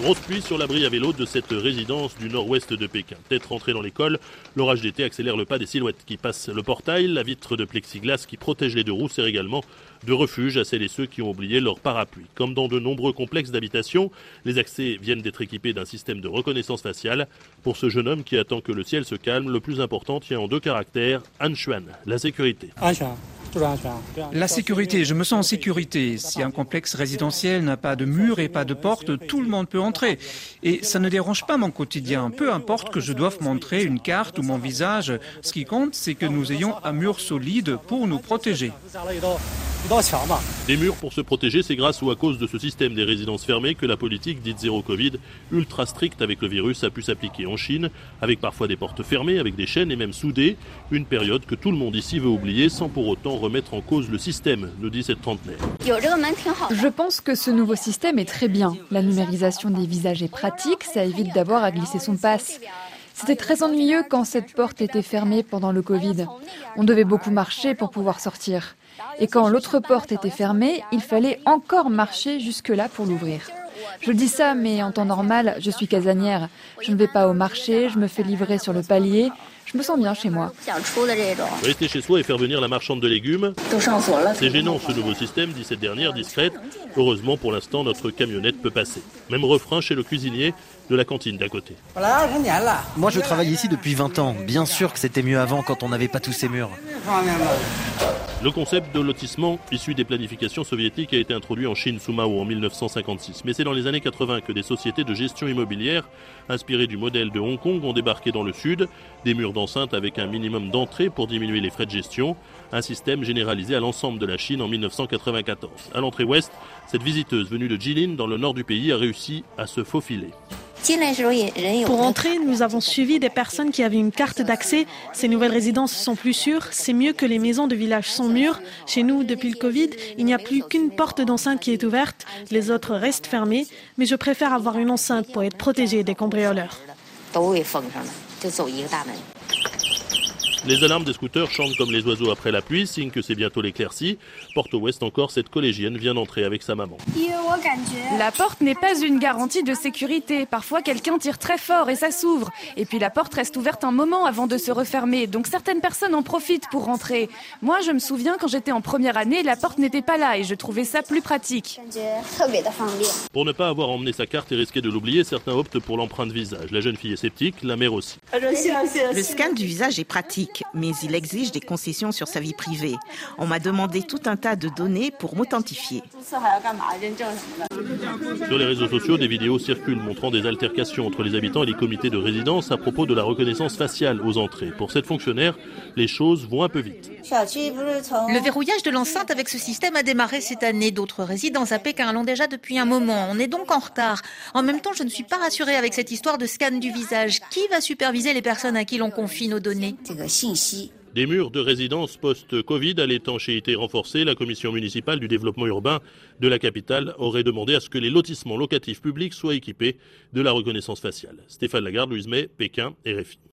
Grosse pluie sur l'abri à vélo de cette résidence du nord-ouest de Pékin. Tête rentrée dans l'école, l'orage d'été accélère le pas des silhouettes qui passent le portail. La vitre de plexiglas qui protège les deux roues sert également de refuge à celles et ceux qui ont oublié leur parapluie. Comme dans de nombreux complexes d'habitation, les accès viennent d'être équipés d'un système de reconnaissance faciale. Pour ce jeune homme qui attend que le ciel se calme, le plus important tient en deux caractères, Anshuan, la sécurité. La sécurité, je me sens en sécurité. Si un complexe résidentiel n'a pas de mur et pas de porte, tout le monde peut entrer. Et ça ne dérange pas mon quotidien. Peu importe que je doive montrer une carte ou mon visage, ce qui compte, c'est que nous ayons un mur solide pour nous protéger. Des murs pour se protéger, c'est grâce ou à cause de ce système des résidences fermées que la politique dite zéro Covid, ultra stricte avec le virus, a pu s'appliquer en Chine, avec parfois des portes fermées, avec des chaînes et même soudées. Une période que tout le monde ici veut oublier sans pour autant remettre en cause le système, nous dit cette trentenaire. Je pense que ce nouveau système est très bien. La numérisation des visages est pratique, ça évite d'avoir à glisser son passe. C'était très ennuyeux quand cette porte était fermée pendant le Covid. On devait beaucoup marcher pour pouvoir sortir. Et quand l'autre porte était fermée, il fallait encore marcher jusque-là pour l'ouvrir. Je dis ça, mais en temps normal, je suis casanière. Je ne vais pas au marché, je me fais livrer sur le palier. Je me sens bien chez moi. Rester chez soi et faire venir la marchande de légumes, c'est gênant ce nouveau système, dit cette dernière discrète. Heureusement, pour l'instant, notre camionnette peut passer. Même refrain chez le cuisinier de la cantine d'à côté. Moi, je travaille ici depuis 20 ans. Bien sûr que c'était mieux avant quand on n'avait pas tous ces murs. Le concept de lotissement issu des planifications soviétiques a été introduit en Chine sous Mao en 1956. Mais c'est dans les années 80 que des sociétés de gestion immobilière, inspirées du modèle de Hong Kong, ont débarqué dans le sud. Des murs d'enceinte avec un minimum d'entrée pour diminuer les frais de gestion. Un système généralisé à l'ensemble de la Chine en 1994. À l'entrée ouest, cette visiteuse venue de Jilin, dans le nord du pays, a réussi à se faufiler. Pour entrer, nous avons suivi des personnes qui avaient une carte d'accès. Ces nouvelles résidences sont plus sûres. C'est mieux que les maisons de village sans murs. Chez nous, depuis le Covid, il n'y a plus qu'une porte d'enceinte qui est ouverte. Les autres restent fermées. Mais je préfère avoir une enceinte pour être protégée des cambrioleurs. Les alarmes des scooters chantent comme les oiseaux après la pluie, signe que c'est bientôt l'éclaircie. Porte ouest encore, cette collégienne vient d'entrer avec sa maman. La porte n'est pas une garantie de sécurité. Parfois, quelqu'un tire très fort et ça s'ouvre. Et puis la porte reste ouverte un moment avant de se refermer. Donc certaines personnes en profitent pour rentrer. Moi, je me souviens quand j'étais en première année, la porte n'était pas là et je trouvais ça plus pratique. Pour ne pas avoir emmené sa carte et risquer de l'oublier, certains optent pour l'empreinte visage. La jeune fille est sceptique, la mère aussi. Le scan du visage est pratique mais il exige des concessions sur sa vie privée. On m'a demandé tout un tas de données pour m'authentifier. Sur les réseaux sociaux, des vidéos circulent montrant des altercations entre les habitants et les comités de résidence à propos de la reconnaissance faciale aux entrées. Pour cette fonctionnaire, les choses vont un peu vite. Le verrouillage de l'enceinte avec ce système a démarré cette année. D'autres résidences à Pékin l'ont déjà depuis un moment. On est donc en retard. En même temps, je ne suis pas rassurée avec cette histoire de scan du visage. Qui va superviser les personnes à qui l'on confie nos données des murs de résidence post-Covid à l'étanchéité renforcée, la commission municipale du développement urbain de la capitale aurait demandé à ce que les lotissements locatifs publics soient équipés de la reconnaissance faciale. Stéphane Lagarde, Louise May, Pékin, RFI.